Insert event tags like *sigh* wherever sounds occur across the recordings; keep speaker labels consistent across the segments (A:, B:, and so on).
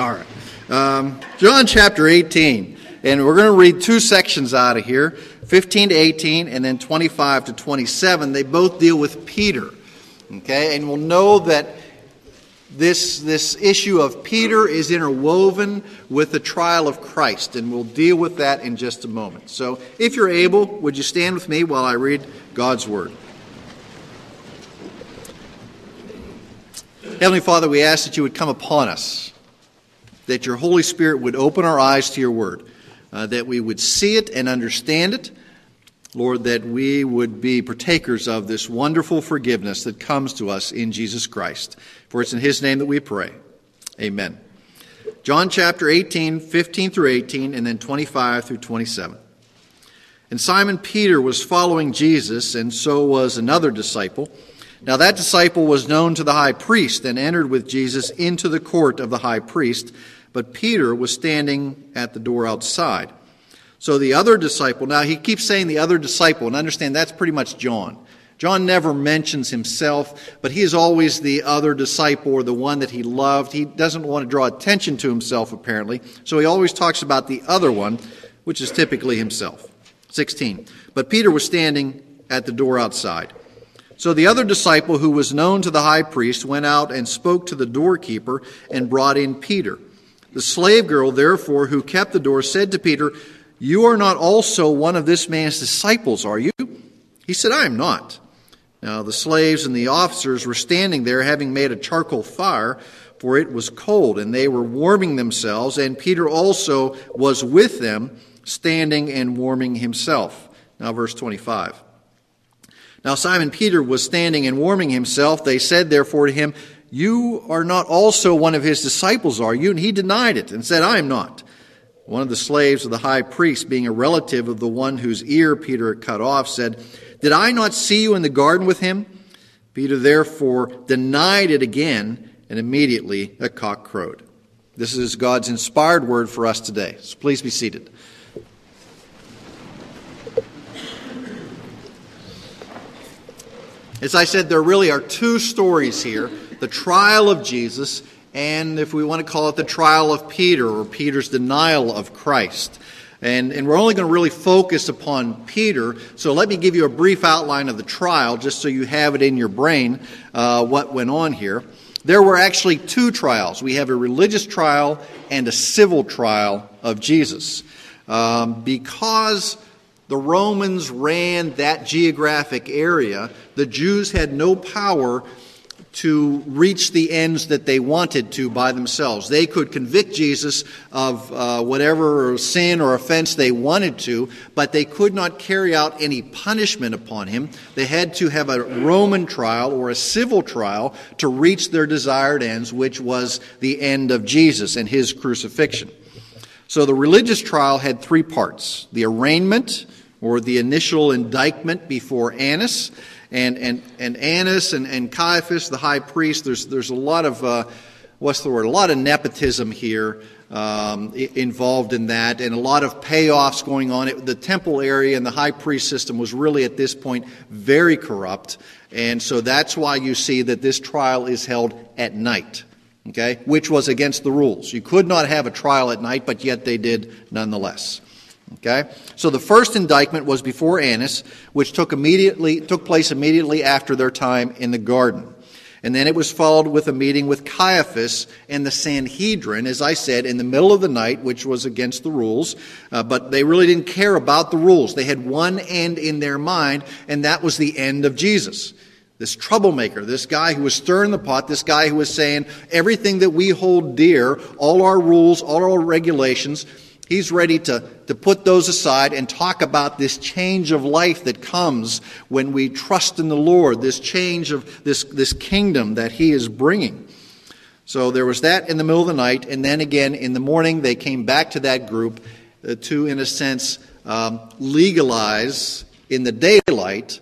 A: All right. Um, John chapter 18. And we're going to read two sections out of here 15 to 18 and then 25 to 27. They both deal with Peter. Okay? And we'll know that this, this issue of Peter is interwoven with the trial of Christ. And we'll deal with that in just a moment. So if you're able, would you stand with me while I read God's Word? Heavenly Father, we ask that you would come upon us, that your Holy Spirit would open our eyes to your word, uh, that we would see it and understand it. Lord, that we would be partakers of this wonderful forgiveness that comes to us in Jesus Christ. For it's in his name that we pray. Amen. John chapter 18, 15 through 18, and then 25 through 27. And Simon Peter was following Jesus, and so was another disciple. Now that disciple was known to the high priest and entered with Jesus into the court of the high priest, but Peter was standing at the door outside. So the other disciple, now he keeps saying the other disciple, and understand that's pretty much John. John never mentions himself, but he is always the other disciple or the one that he loved. He doesn't want to draw attention to himself, apparently, so he always talks about the other one, which is typically himself. 16. But Peter was standing at the door outside. So the other disciple, who was known to the high priest, went out and spoke to the doorkeeper and brought in Peter. The slave girl, therefore, who kept the door, said to Peter, You are not also one of this man's disciples, are you? He said, I am not. Now the slaves and the officers were standing there, having made a charcoal fire, for it was cold, and they were warming themselves, and Peter also was with them, standing and warming himself. Now, verse 25. Now Simon Peter was standing and warming himself. They said therefore to him, You are not also one of his disciples, are you? And he denied it and said, I am not. One of the slaves of the high priest, being a relative of the one whose ear Peter had cut off, said, Did I not see you in the garden with him? Peter therefore denied it again, and immediately a cock crowed. This is God's inspired word for us today. So please be seated. As I said, there really are two stories here the trial of Jesus, and if we want to call it the trial of Peter, or Peter's denial of Christ. And, and we're only going to really focus upon Peter. So let me give you a brief outline of the trial, just so you have it in your brain uh, what went on here. There were actually two trials. We have a religious trial and a civil trial of Jesus. Um, because the Romans ran that geographic area, the Jews had no power to reach the ends that they wanted to by themselves. They could convict Jesus of uh, whatever sin or offense they wanted to, but they could not carry out any punishment upon him. They had to have a Roman trial or a civil trial to reach their desired ends, which was the end of Jesus and his crucifixion. So the religious trial had three parts the arraignment, or the initial indictment before Annas. And, and, and Annas and, and Caiaphas, the high priest, there's, there's a lot of, uh, what's the word, a lot of nepotism here um, involved in that, and a lot of payoffs going on. It, the temple area and the high priest system was really at this point very corrupt. And so that's why you see that this trial is held at night, okay, which was against the rules. You could not have a trial at night, but yet they did nonetheless. Okay? So the first indictment was before Annas, which took immediately took place immediately after their time in the garden. And then it was followed with a meeting with Caiaphas and the Sanhedrin, as I said, in the middle of the night, which was against the rules. Uh, but they really didn't care about the rules. They had one end in their mind, and that was the end of Jesus. This troublemaker, this guy who was stirring the pot, this guy who was saying everything that we hold dear, all our rules, all our regulations, He's ready to, to put those aside and talk about this change of life that comes when we trust in the Lord, this change of this, this kingdom that He is bringing. So there was that in the middle of the night, and then again in the morning they came back to that group uh, to, in a sense, um, legalize in the daylight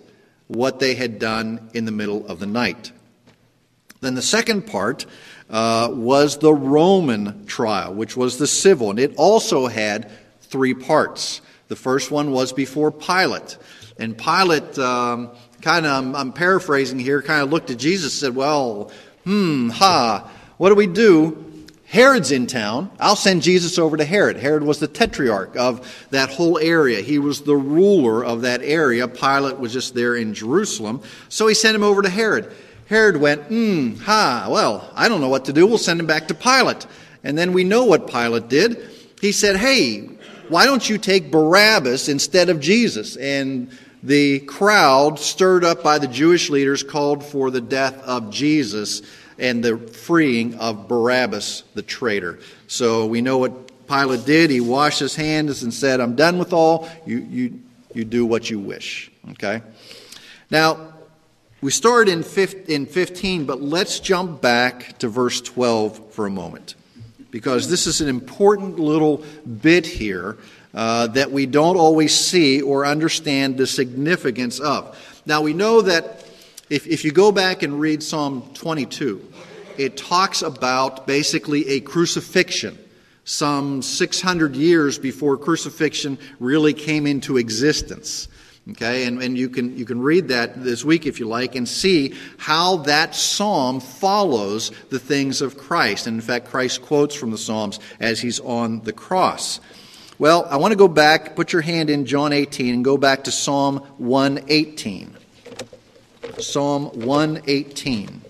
A: what they had done in the middle of the night. Then the second part uh, was the Roman trial, which was the civil, and it also had three parts. The first one was before Pilate. And Pilate, um, kind of, I'm, I'm, paraphrasing here, kind of looked at Jesus and said, Well, hmm, ha, what do we do? Herod's in town. I'll send Jesus over to Herod. Herod was the tetrarch of that whole area. He was the ruler of that area. Pilate was just there in Jerusalem. So he sent him over to Herod. Herod went, hmm, ha, well, I don't know what to do. We'll send him back to Pilate. And then we know what Pilate did. He said, hey, why don't you take Barabbas instead of Jesus? And the crowd, stirred up by the Jewish leaders, called for the death of Jesus and the freeing of Barabbas, the traitor. So we know what Pilate did. He washed his hands and said, I'm done with all. You, you, you do what you wish. Okay? Now, we start in 15, but let's jump back to verse 12 for a moment. Because this is an important little bit here uh, that we don't always see or understand the significance of. Now, we know that if, if you go back and read Psalm 22, it talks about basically a crucifixion some 600 years before crucifixion really came into existence. Okay, and, and you, can, you can read that this week if you like and see how that psalm follows the things of Christ. And in fact, Christ quotes from the Psalms as he's on the cross. Well, I want to go back, put your hand in John 18 and go back to Psalm 118. Psalm 118.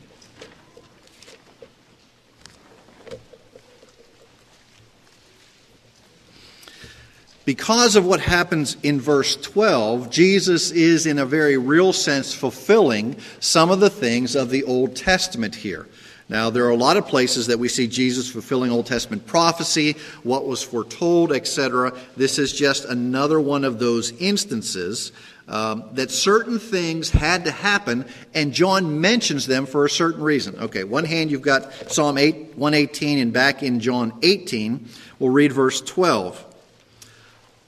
A: Because of what happens in verse 12, Jesus is, in a very real sense, fulfilling some of the things of the Old Testament here. Now, there are a lot of places that we see Jesus fulfilling Old Testament prophecy, what was foretold, etc. This is just another one of those instances um, that certain things had to happen, and John mentions them for a certain reason. Okay, one hand you've got Psalm 8, 118, and back in John 18, we'll read verse 12.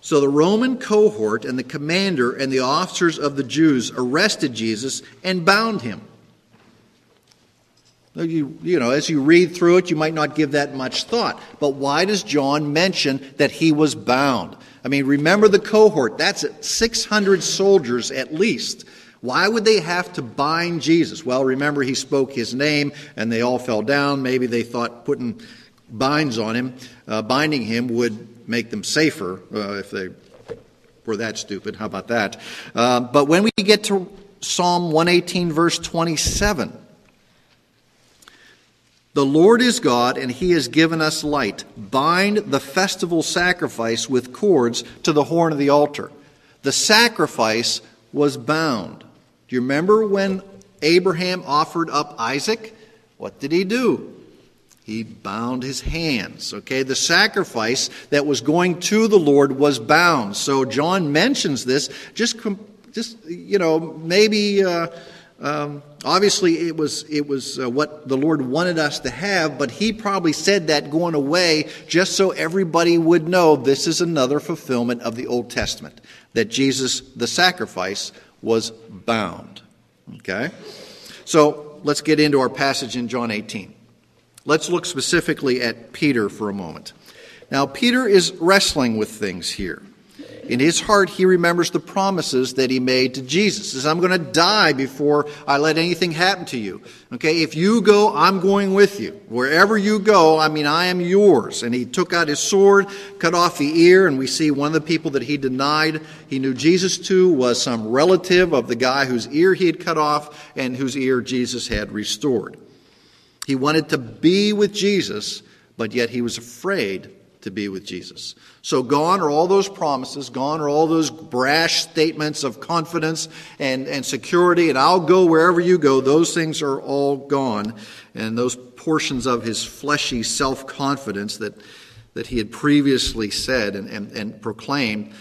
A: So the Roman cohort and the commander and the officers of the Jews arrested Jesus and bound him. You, you know, as you read through it, you might not give that much thought. But why does John mention that he was bound? I mean, remember the cohort. That's 600 soldiers at least. Why would they have to bind Jesus? Well, remember he spoke his name and they all fell down. Maybe they thought putting binds on him, uh, binding him would make them safer uh, if they were that stupid. How about that? Uh, but when we get to Psalm 118, verse 27, the Lord is God, and He has given us light. Bind the festival sacrifice with cords to the horn of the altar. The sacrifice was bound. Do you remember when Abraham offered up Isaac? What did he do? He bound his hands. Okay, the sacrifice that was going to the Lord was bound. So John mentions this just, just you know, maybe. Uh, um, obviously, it was, it was uh, what the Lord wanted us to have, but He probably said that going away just so everybody would know this is another fulfillment of the Old Testament, that Jesus, the sacrifice, was bound. Okay? So let's get into our passage in John 18. Let's look specifically at Peter for a moment. Now, Peter is wrestling with things here. In his heart, he remembers the promises that he made to Jesus. He says, I'm going to die before I let anything happen to you. Okay, if you go, I'm going with you. Wherever you go, I mean, I am yours. And he took out his sword, cut off the ear, and we see one of the people that he denied he knew Jesus to was some relative of the guy whose ear he had cut off and whose ear Jesus had restored. He wanted to be with Jesus, but yet he was afraid to be with Jesus. So gone are all those promises, gone are all those brash statements of confidence and, and security, and I'll go wherever you go. Those things are all gone. And those portions of his fleshy self confidence that, that he had previously said and, and, and proclaimed.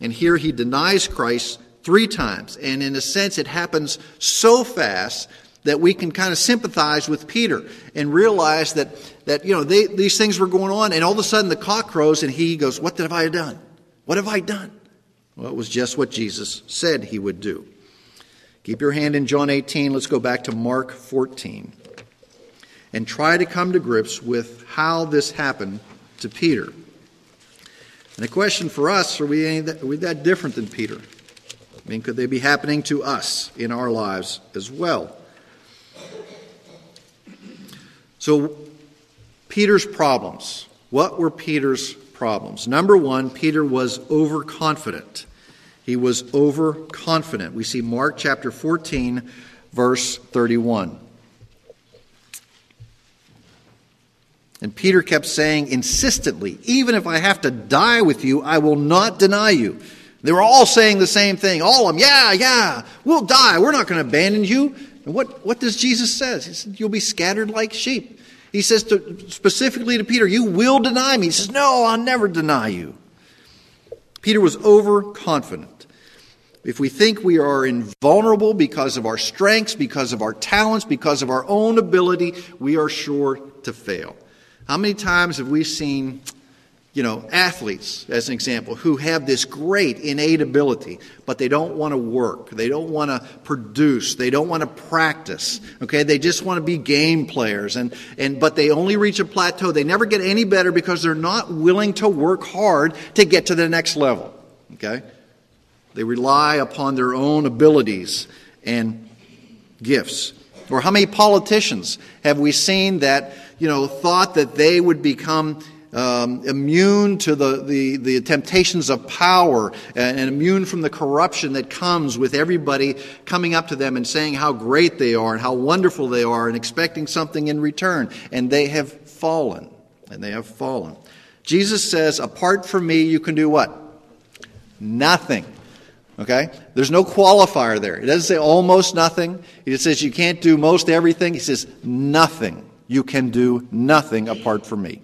A: And here he denies Christ three times. And in a sense, it happens so fast that we can kind of sympathize with Peter and realize that, that you know, they, these things were going on, and all of a sudden the cock crows, and he goes, What have I done? What have I done? Well, it was just what Jesus said he would do. Keep your hand in John 18. Let's go back to Mark 14 and try to come to grips with how this happened to Peter. And the question for us are we, that, are we that different than Peter? I mean, could they be happening to us in our lives as well? So Peter's problems. What were Peter's problems? Number one, Peter was overconfident. He was overconfident. We see Mark chapter 14, verse 31. And Peter kept saying insistently, Even if I have to die with you, I will not deny you. They were all saying the same thing. All of them, yeah, yeah, we'll die. We're not going to abandon you. And what, what does Jesus say? He said, You'll be scattered like sheep. He says to, specifically to Peter, You will deny me. He says, No, I'll never deny you. Peter was overconfident. If we think we are invulnerable because of our strengths, because of our talents, because of our own ability, we are sure to fail. How many times have we seen you know, athletes, as an example, who have this great innate ability, but they don't want to work. They don't want to produce. They don't want to practice. Okay? They just want to be game players. And, and, but they only reach a plateau. They never get any better because they're not willing to work hard to get to the next level. Okay? They rely upon their own abilities and gifts. Or how many politicians have we seen that, you know, thought that they would become um, immune to the, the, the, temptations of power and, and, immune from the corruption that comes with everybody coming up to them and saying how great they are and how wonderful they are and expecting something in return. And they have fallen. And they have fallen. Jesus says, apart from me, you can do what? Nothing. Okay? There's no qualifier there. It doesn't say almost nothing. Just says you can't do most everything. He says nothing. You can do nothing apart from me.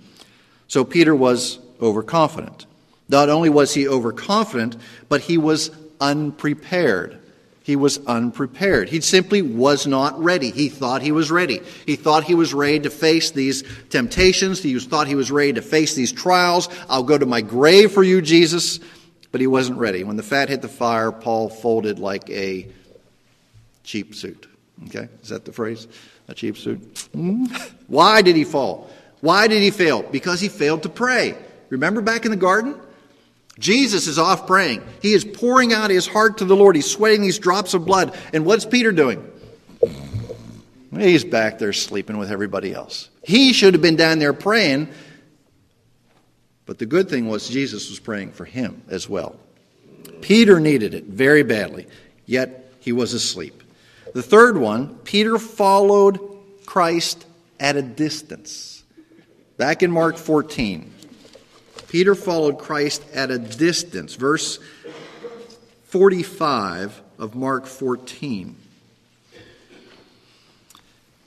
A: So Peter was overconfident. Not only was he overconfident, but he was unprepared. He was unprepared. He simply was not ready. He thought he was ready. He thought he was ready to face these temptations. He thought he was ready to face these trials. I'll go to my grave for you, Jesus. But he wasn't ready. When the fat hit the fire, Paul folded like a cheap suit. Okay? Is that the phrase? A cheap suit? Hmm? Why did he fall? Why did he fail? Because he failed to pray. Remember back in the garden? Jesus is off praying. He is pouring out his heart to the Lord. He's sweating these drops of blood. And what's Peter doing? He's back there sleeping with everybody else. He should have been down there praying. But the good thing was Jesus was praying for him as well. Peter needed it very badly, yet he was asleep. The third one, Peter followed Christ at a distance. Back in Mark 14, Peter followed Christ at a distance. Verse 45 of Mark 14.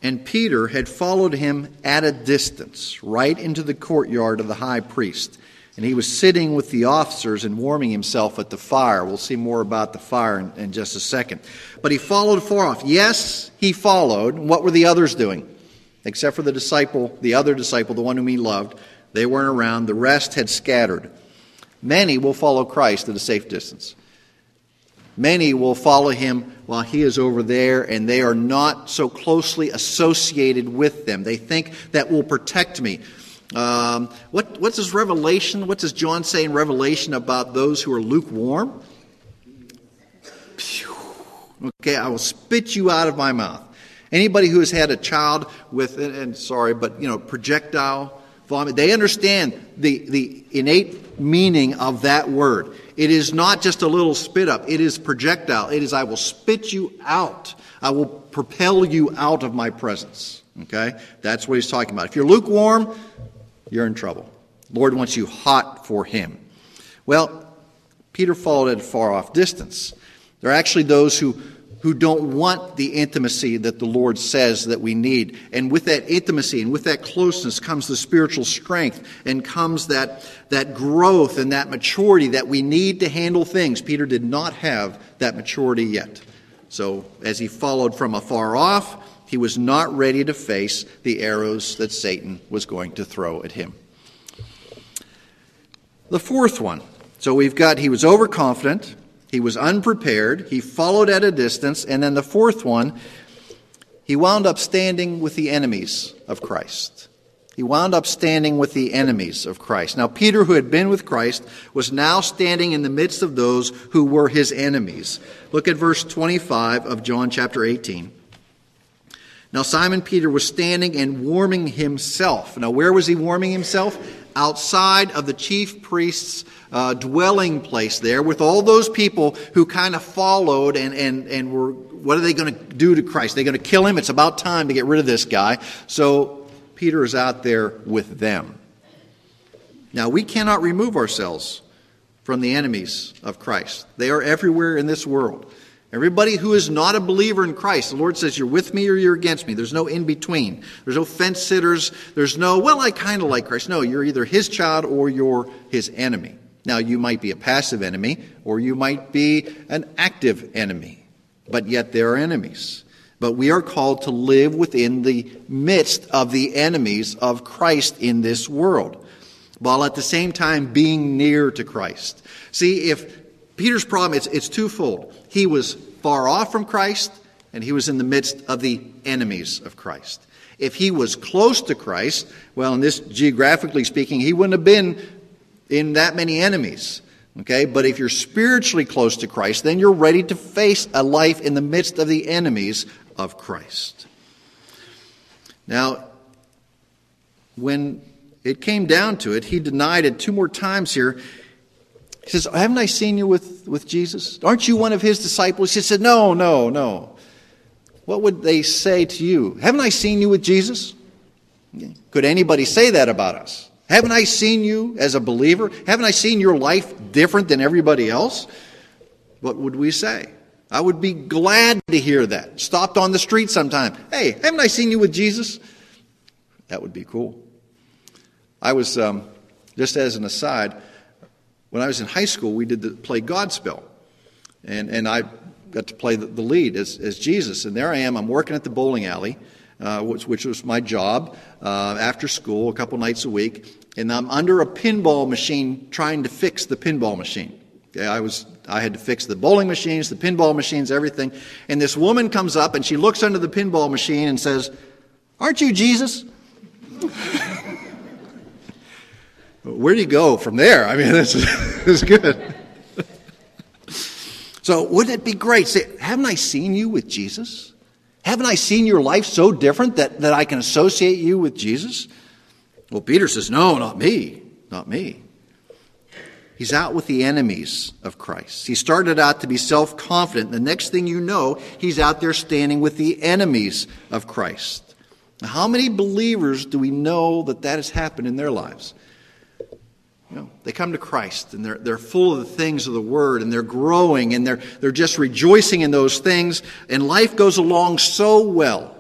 A: And Peter had followed him at a distance, right into the courtyard of the high priest. And he was sitting with the officers and warming himself at the fire. We'll see more about the fire in, in just a second. But he followed far off. Yes, he followed. What were the others doing? Except for the disciple, the other disciple, the one whom he loved. They weren't around. The rest had scattered. Many will follow Christ at a safe distance. Many will follow him while he is over there, and they are not so closely associated with them. They think that will protect me. Um, what, what's this Revelation? What does John say in Revelation about those who are lukewarm? Okay, I will spit you out of my mouth. Anybody who has had a child with, and sorry, but you know, projectile vomit, they understand the, the innate meaning of that word. It is not just a little spit up, it is projectile. It is, I will spit you out. I will propel you out of my presence. Okay? That's what he's talking about. If you're lukewarm, you're in trouble. Lord wants you hot for him. Well, Peter followed at a far off distance. There are actually those who who don't want the intimacy that the Lord says that we need. And with that intimacy and with that closeness comes the spiritual strength and comes that, that growth and that maturity that we need to handle things. Peter did not have that maturity yet. So as he followed from afar off, he was not ready to face the arrows that Satan was going to throw at him. The fourth one. So we've got he was overconfident. He was unprepared. He followed at a distance. And then the fourth one, he wound up standing with the enemies of Christ. He wound up standing with the enemies of Christ. Now, Peter, who had been with Christ, was now standing in the midst of those who were his enemies. Look at verse 25 of John chapter 18. Now, Simon Peter was standing and warming himself. Now, where was he warming himself? Outside of the chief priest's uh, dwelling place there with all those people who kind of followed and, and, and were, what are they going to do to Christ? They're going to kill him. It's about time to get rid of this guy. So, Peter is out there with them. Now, we cannot remove ourselves from the enemies of Christ, they are everywhere in this world. Everybody who is not a believer in Christ, the Lord says, You're with me or you're against me. There's no in between. There's no fence sitters. There's no, well, I kind of like Christ. No, you're either his child or you're his enemy. Now, you might be a passive enemy or you might be an active enemy, but yet they are enemies. But we are called to live within the midst of the enemies of Christ in this world, while at the same time being near to Christ. See, if Peter's problem, it's, it's twofold. He was far off from Christ, and he was in the midst of the enemies of Christ. If he was close to Christ, well, in this geographically speaking, he wouldn't have been in that many enemies. Okay? But if you're spiritually close to Christ, then you're ready to face a life in the midst of the enemies of Christ. Now, when it came down to it, he denied it two more times here. He says, Haven't I seen you with, with Jesus? Aren't you one of his disciples? He said, No, no, no. What would they say to you? Haven't I seen you with Jesus? Could anybody say that about us? Haven't I seen you as a believer? Haven't I seen your life different than everybody else? What would we say? I would be glad to hear that. Stopped on the street sometime. Hey, haven't I seen you with Jesus? That would be cool. I was, um, just as an aside, when I was in high school, we did the play Godspell. And, and I got to play the, the lead as, as Jesus. And there I am, I'm working at the bowling alley, uh, which, which was my job uh, after school, a couple nights a week. And I'm under a pinball machine trying to fix the pinball machine. Okay, I was I had to fix the bowling machines, the pinball machines, everything. And this woman comes up and she looks under the pinball machine and says, "Aren't you Jesus?" *laughs* Where do you go from there? I mean, *laughs* this is, this is good. so, wouldn't it be great? Say, haven't I seen you with Jesus? Haven't I seen your life so different that, that I can associate you with Jesus? Well, Peter says, No, not me. Not me. He's out with the enemies of Christ. He started out to be self confident. The next thing you know, he's out there standing with the enemies of Christ. Now, how many believers do we know that that has happened in their lives? Know, they come to Christ and they're, they're full of the things of the Word and they're growing and they're, they're just rejoicing in those things and life goes along so well.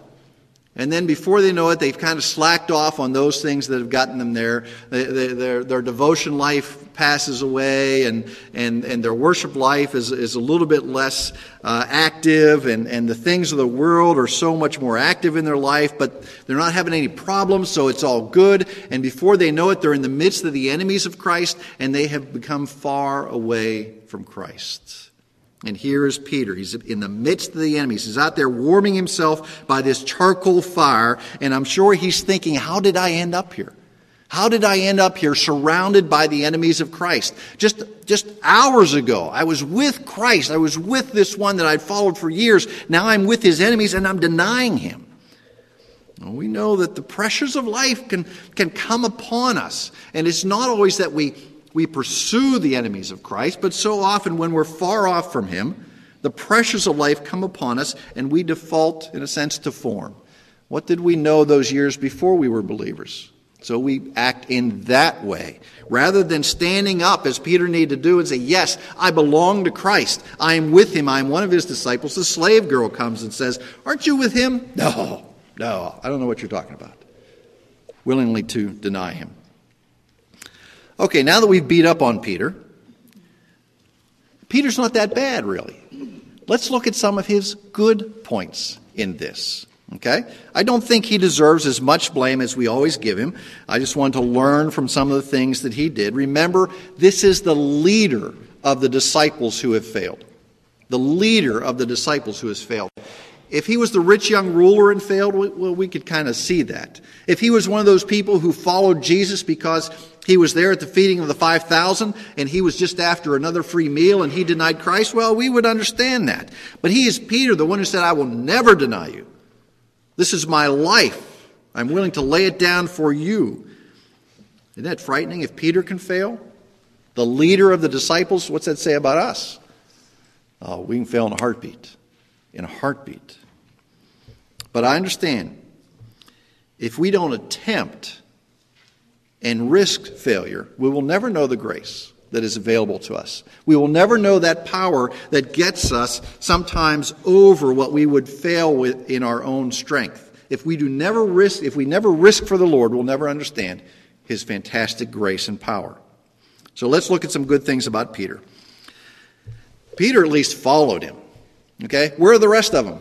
A: And then before they know it, they've kind of slacked off on those things that have gotten them there. They, they, their, their devotion life passes away, and, and, and their worship life is, is a little bit less uh, active, and, and the things of the world are so much more active in their life, but they're not having any problems, so it's all good. And before they know it, they're in the midst of the enemies of Christ, and they have become far away from Christ. And here is Peter. He's in the midst of the enemies. He's out there warming himself by this charcoal fire. And I'm sure he's thinking, how did I end up here? How did I end up here surrounded by the enemies of Christ? Just, just hours ago, I was with Christ. I was with this one that I'd followed for years. Now I'm with his enemies and I'm denying him. We know that the pressures of life can, can come upon us. And it's not always that we we pursue the enemies of Christ, but so often when we're far off from Him, the pressures of life come upon us and we default, in a sense, to form. What did we know those years before we were believers? So we act in that way. Rather than standing up as Peter needed to do and say, Yes, I belong to Christ. I am with him. I am one of his disciples. The slave girl comes and says, Aren't you with him? *laughs* No, no, I don't know what you're talking about. Willingly to deny him. Okay, now that we've beat up on Peter, Peter's not that bad, really. Let's look at some of his good points in this. Okay? I don't think he deserves as much blame as we always give him. I just want to learn from some of the things that he did. Remember, this is the leader of the disciples who have failed. The leader of the disciples who has failed. If he was the rich young ruler and failed, well, we could kind of see that. If he was one of those people who followed Jesus because he was there at the feeding of the 5,000 and he was just after another free meal and he denied Christ, well, we would understand that. But he is Peter, the one who said, I will never deny you. This is my life. I'm willing to lay it down for you. Isn't that frightening if Peter can fail? The leader of the disciples, what's that say about us? Oh, we can fail in a heartbeat. In a heartbeat. But I understand if we don't attempt and risk failure, we will never know the grace that is available to us. We will never know that power that gets us sometimes over what we would fail with in our own strength. If we do never risk, if we never risk for the Lord, we'll never understand his fantastic grace and power. So let's look at some good things about Peter. Peter at least followed him. Okay? Where are the rest of them?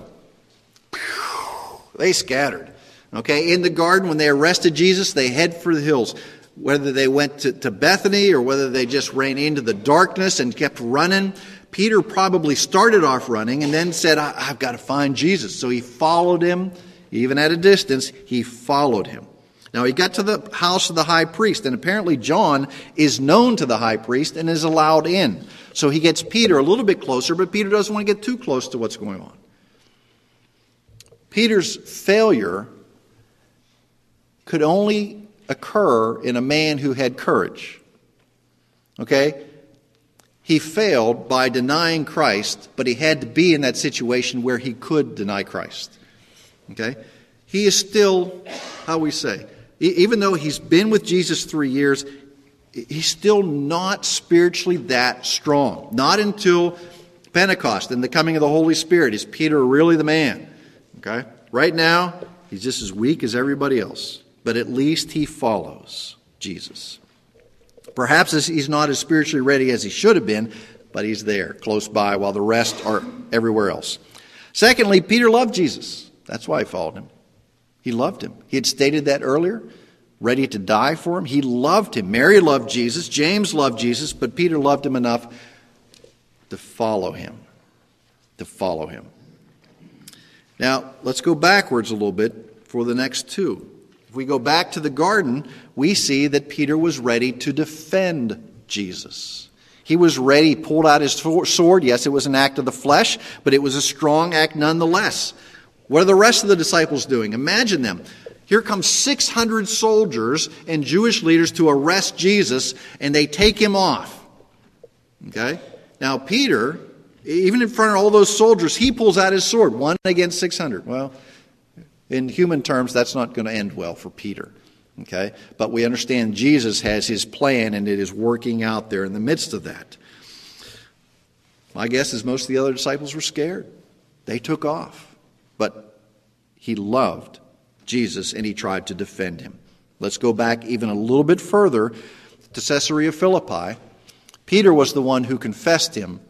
A: They scattered. Okay? In the garden, when they arrested Jesus, they head for the hills. Whether they went to, to Bethany or whether they just ran into the darkness and kept running, Peter probably started off running and then said, I've got to find Jesus. So he followed him, even at a distance, he followed him. Now he got to the house of the high priest, and apparently John is known to the high priest and is allowed in. So he gets Peter a little bit closer, but Peter doesn't want to get too close to what's going on. Peter's failure could only occur in a man who had courage. Okay? He failed by denying Christ, but he had to be in that situation where he could deny Christ. Okay? He is still, how we say, even though he's been with Jesus three years, he's still not spiritually that strong. Not until Pentecost and the coming of the Holy Spirit is Peter really the man. Okay? Right now, he's just as weak as everybody else, but at least he follows Jesus. Perhaps he's not as spiritually ready as he should have been, but he's there, close by, while the rest are everywhere else. Secondly, Peter loved Jesus. That's why he followed him. He loved him. He had stated that earlier, ready to die for him. He loved him. Mary loved Jesus. James loved Jesus, but Peter loved him enough to follow him. To follow him. Now, let's go backwards a little bit for the next two. If we go back to the garden, we see that Peter was ready to defend Jesus. He was ready, he pulled out his sword. Yes, it was an act of the flesh, but it was a strong act nonetheless. What are the rest of the disciples doing? Imagine them. Here comes 600 soldiers and Jewish leaders to arrest Jesus, and they take him off. Okay? Now, Peter, even in front of all those soldiers, he pulls out his sword, one against 600. Well, in human terms, that's not going to end well for Peter. Okay? But we understand Jesus has his plan, and it is working out there in the midst of that. My guess is most of the other disciples were scared. They took off. But he loved Jesus and he tried to defend him. Let's go back even a little bit further to Caesarea Philippi. Peter was the one who confessed him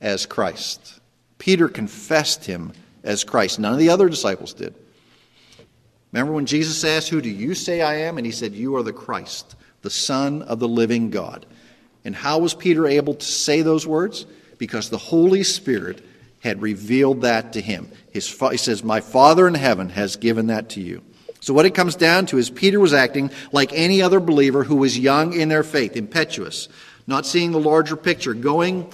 A: as Christ. Peter confessed him as Christ. None of the other disciples did. Remember when Jesus asked, Who do you say I am? And he said, You are the Christ, the Son of the living God. And how was Peter able to say those words? Because the Holy Spirit had revealed that to him. His, he says, My Father in heaven has given that to you. So, what it comes down to is Peter was acting like any other believer who was young in their faith, impetuous, not seeing the larger picture, going,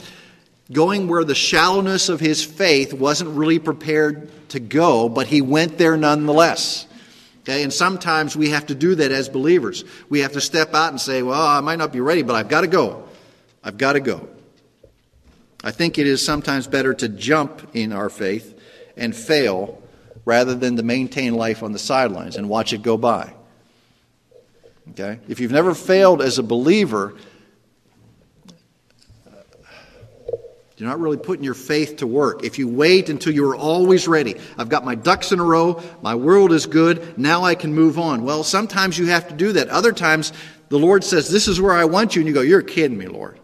A: going where the shallowness of his faith wasn't really prepared to go, but he went there nonetheless. Okay, and sometimes we have to do that as believers. We have to step out and say, Well, I might not be ready, but I've got to go. I've got to go. I think it is sometimes better to jump in our faith and fail rather than to maintain life on the sidelines and watch it go by. Okay? If you've never failed as a believer, you're not really putting your faith to work. If you wait until you're always ready, I've got my ducks in a row, my world is good, now I can move on. Well, sometimes you have to do that. Other times, the Lord says, This is where I want you, and you go, You're kidding me, Lord.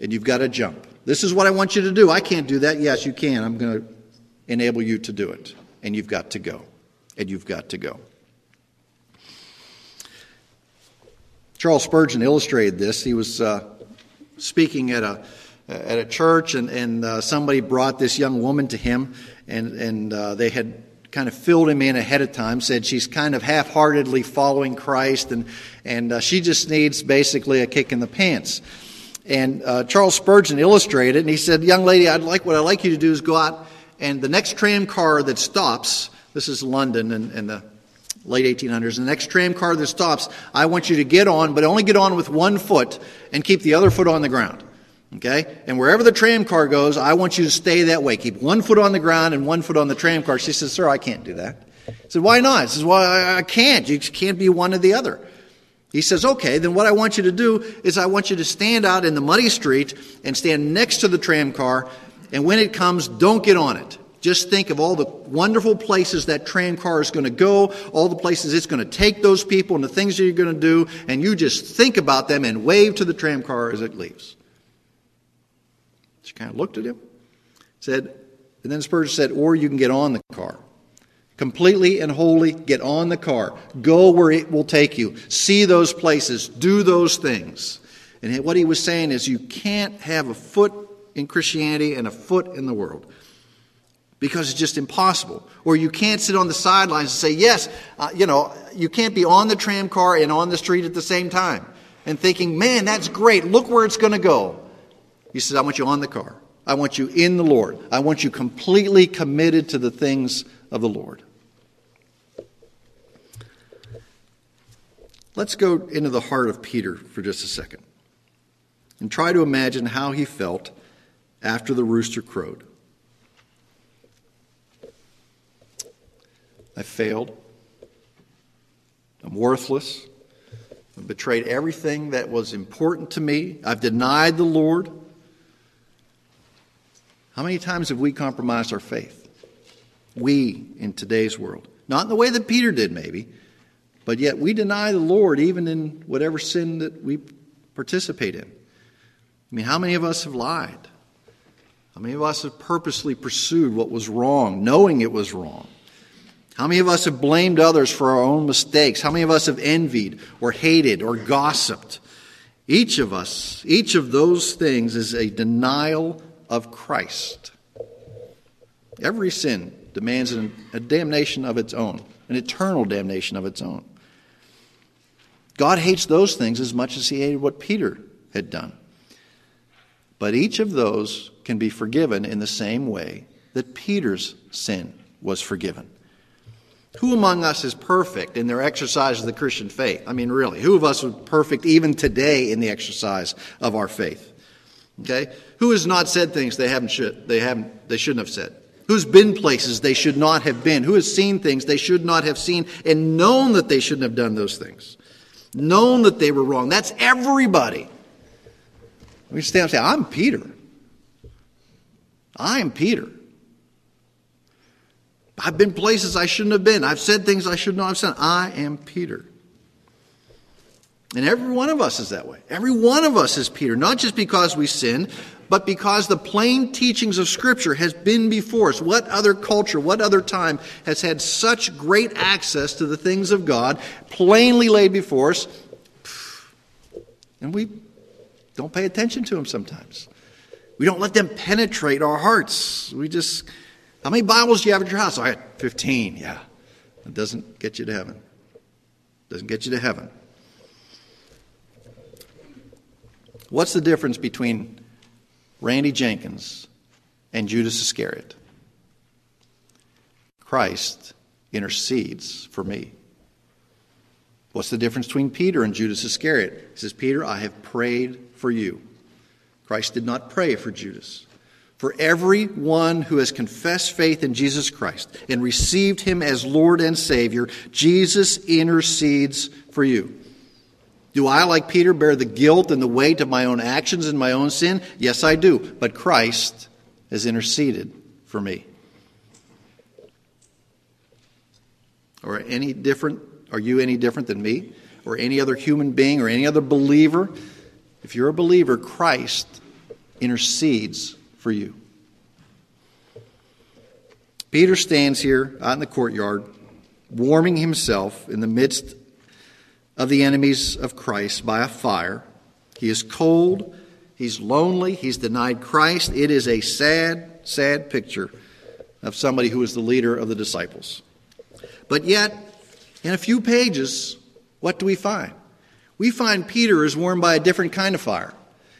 A: And you've got to jump. This is what I want you to do. I can't do that. Yes, you can. I'm going to enable you to do it. And you've got to go. And you've got to go. Charles Spurgeon illustrated this. He was uh, speaking at a at a church, and, and uh, somebody brought this young woman to him, and, and uh, they had kind of filled him in ahead of time, said she's kind of half heartedly following Christ, and, and uh, she just needs basically a kick in the pants. And uh, Charles Spurgeon illustrated, and he said, "Young lady, I'd like what I'd like you to do is go out, and the next tram car that stops, This is London in, in the late 1800s. The next tram car that stops, I want you to get on, but only get on with one foot and keep the other foot on the ground. Okay? And wherever the tram car goes, I want you to stay that way. Keep one foot on the ground and one foot on the tram car. She says, Sir, I can't do that. I said, Why not? She says, Well, I can't. You can't be one or the other. He says, Okay, then what I want you to do is I want you to stand out in the muddy street and stand next to the tram car, and when it comes, don't get on it. Just think of all the wonderful places that tram car is going to go, all the places it's going to take those people, and the things that you're going to do, and you just think about them and wave to the tram car as it leaves. Kind of looked at him, said, and then Spurgeon said, Or you can get on the car. Completely and wholly get on the car. Go where it will take you. See those places. Do those things. And what he was saying is, you can't have a foot in Christianity and a foot in the world because it's just impossible. Or you can't sit on the sidelines and say, yes, uh, you know, you can't be on the tram car and on the street at the same time and thinking, man, that's great. Look where it's going to go. He says, I want you on the car. I want you in the Lord. I want you completely committed to the things of the Lord. Let's go into the heart of Peter for just a second and try to imagine how he felt after the rooster crowed. I failed. I'm worthless. I've betrayed everything that was important to me. I've denied the Lord. How many times have we compromised our faith? We in today's world. Not in the way that Peter did, maybe, but yet we deny the Lord even in whatever sin that we participate in. I mean, how many of us have lied? How many of us have purposely pursued what was wrong, knowing it was wrong? How many of us have blamed others for our own mistakes? How many of us have envied or hated or gossiped? Each of us, each of those things is a denial of Christ. Every sin demands a damnation of its own, an eternal damnation of its own. God hates those things as much as he hated what Peter had done. But each of those can be forgiven in the same way that Peter's sin was forgiven. Who among us is perfect in their exercise of the Christian faith? I mean, really, who of us is perfect even today in the exercise of our faith? Okay? Who has not said things they haven't should they haven't they shouldn't have said? Who's been places they should not have been? Who has seen things they should not have seen and known that they shouldn't have done those things? Known that they were wrong. That's everybody. We stand up and say, I'm Peter. I'm Peter. I've been places I shouldn't have been. I've said things I should not have said. I am Peter. And every one of us is that way. Every one of us is Peter, not just because we sin, but because the plain teachings of Scripture has been before us. What other culture, what other time has had such great access to the things of God, plainly laid before us, and we don't pay attention to them sometimes. We don't let them penetrate our hearts. We just, how many Bibles do you have at your house? Oh, I got 15, yeah. It doesn't get you to heaven. Doesn't get you to heaven. What's the difference between Randy Jenkins and Judas Iscariot? Christ intercedes for me. What's the difference between Peter and Judas Iscariot? He says, Peter, I have prayed for you. Christ did not pray for Judas. For everyone who has confessed faith in Jesus Christ and received him as Lord and Savior, Jesus intercedes for you. Do I, like Peter, bear the guilt and the weight of my own actions and my own sin? Yes, I do. But Christ has interceded for me. Or any different? Are you any different than me? Or any other human being or any other believer? If you're a believer, Christ intercedes for you. Peter stands here out in the courtyard, warming himself in the midst of the enemies of Christ by a fire. He is cold, he's lonely, he's denied Christ. It is a sad, sad picture of somebody who is the leader of the disciples. But yet, in a few pages, what do we find? We find Peter is warmed by a different kind of fire.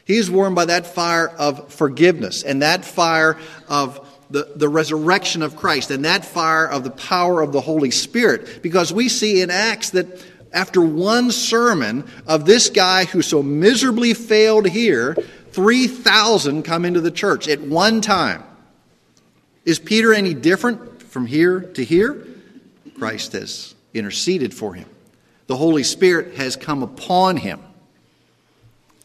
A: He is warmed by that fire of forgiveness and that fire of the, the resurrection of Christ and that fire of the power of the Holy Spirit. Because we see in Acts that after one sermon of this guy who so miserably failed here, 3,000 come into the church at one time. Is Peter any different from here to here? Christ has interceded for him. The Holy Spirit has come upon him.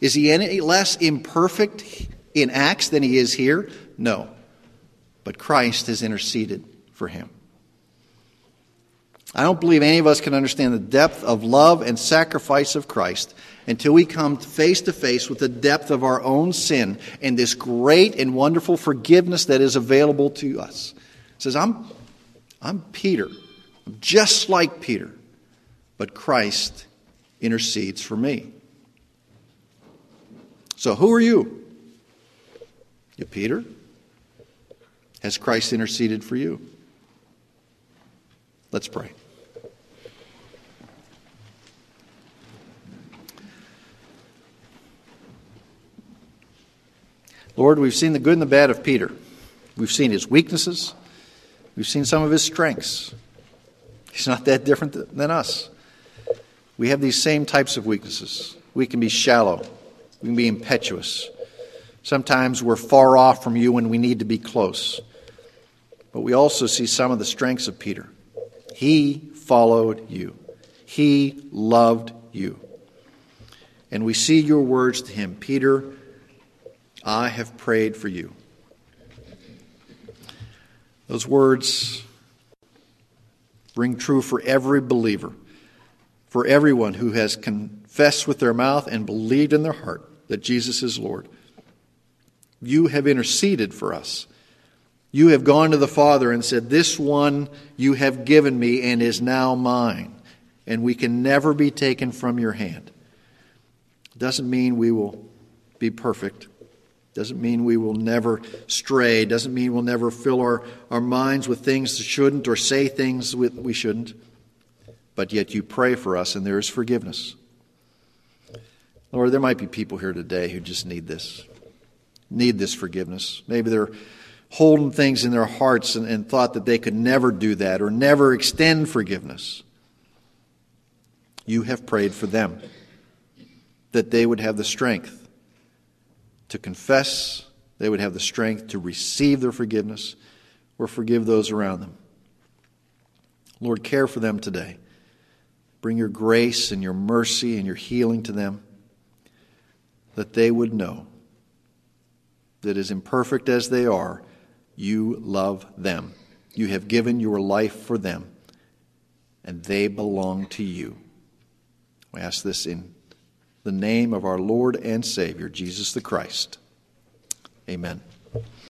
A: Is he any less imperfect in Acts than he is here? No. But Christ has interceded for him. I don't believe any of us can understand the depth of love and sacrifice of Christ until we come face to face with the depth of our own sin and this great and wonderful forgiveness that is available to us. It says, I'm, I'm Peter. I'm just like Peter, but Christ intercedes for me. So, who are you? You Peter? Has Christ interceded for you? Let's pray. Lord, we've seen the good and the bad of Peter. We've seen his weaknesses. We've seen some of his strengths. He's not that different than us. We have these same types of weaknesses. We can be shallow. We can be impetuous. Sometimes we're far off from you when we need to be close. But we also see some of the strengths of Peter. He followed you, he loved you. And we see your words to him Peter, I have prayed for you. Those words ring true for every believer, for everyone who has confessed with their mouth and believed in their heart that Jesus is Lord. You have interceded for us. You have gone to the Father and said, This one you have given me and is now mine, and we can never be taken from your hand. Doesn't mean we will be perfect. Doesn't mean we will never stray. Doesn't mean we'll never fill our, our minds with things that shouldn't or say things we shouldn't. But yet you pray for us and there is forgiveness. Lord, there might be people here today who just need this, need this forgiveness. Maybe they're holding things in their hearts and, and thought that they could never do that or never extend forgiveness. You have prayed for them that they would have the strength to confess, they would have the strength to receive their forgiveness or forgive those around them. Lord, care for them today. Bring your grace and your mercy and your healing to them that they would know that as imperfect as they are, you love them. You have given your life for them, and they belong to you. We ask this in the name of our Lord and Savior, Jesus the Christ. Amen.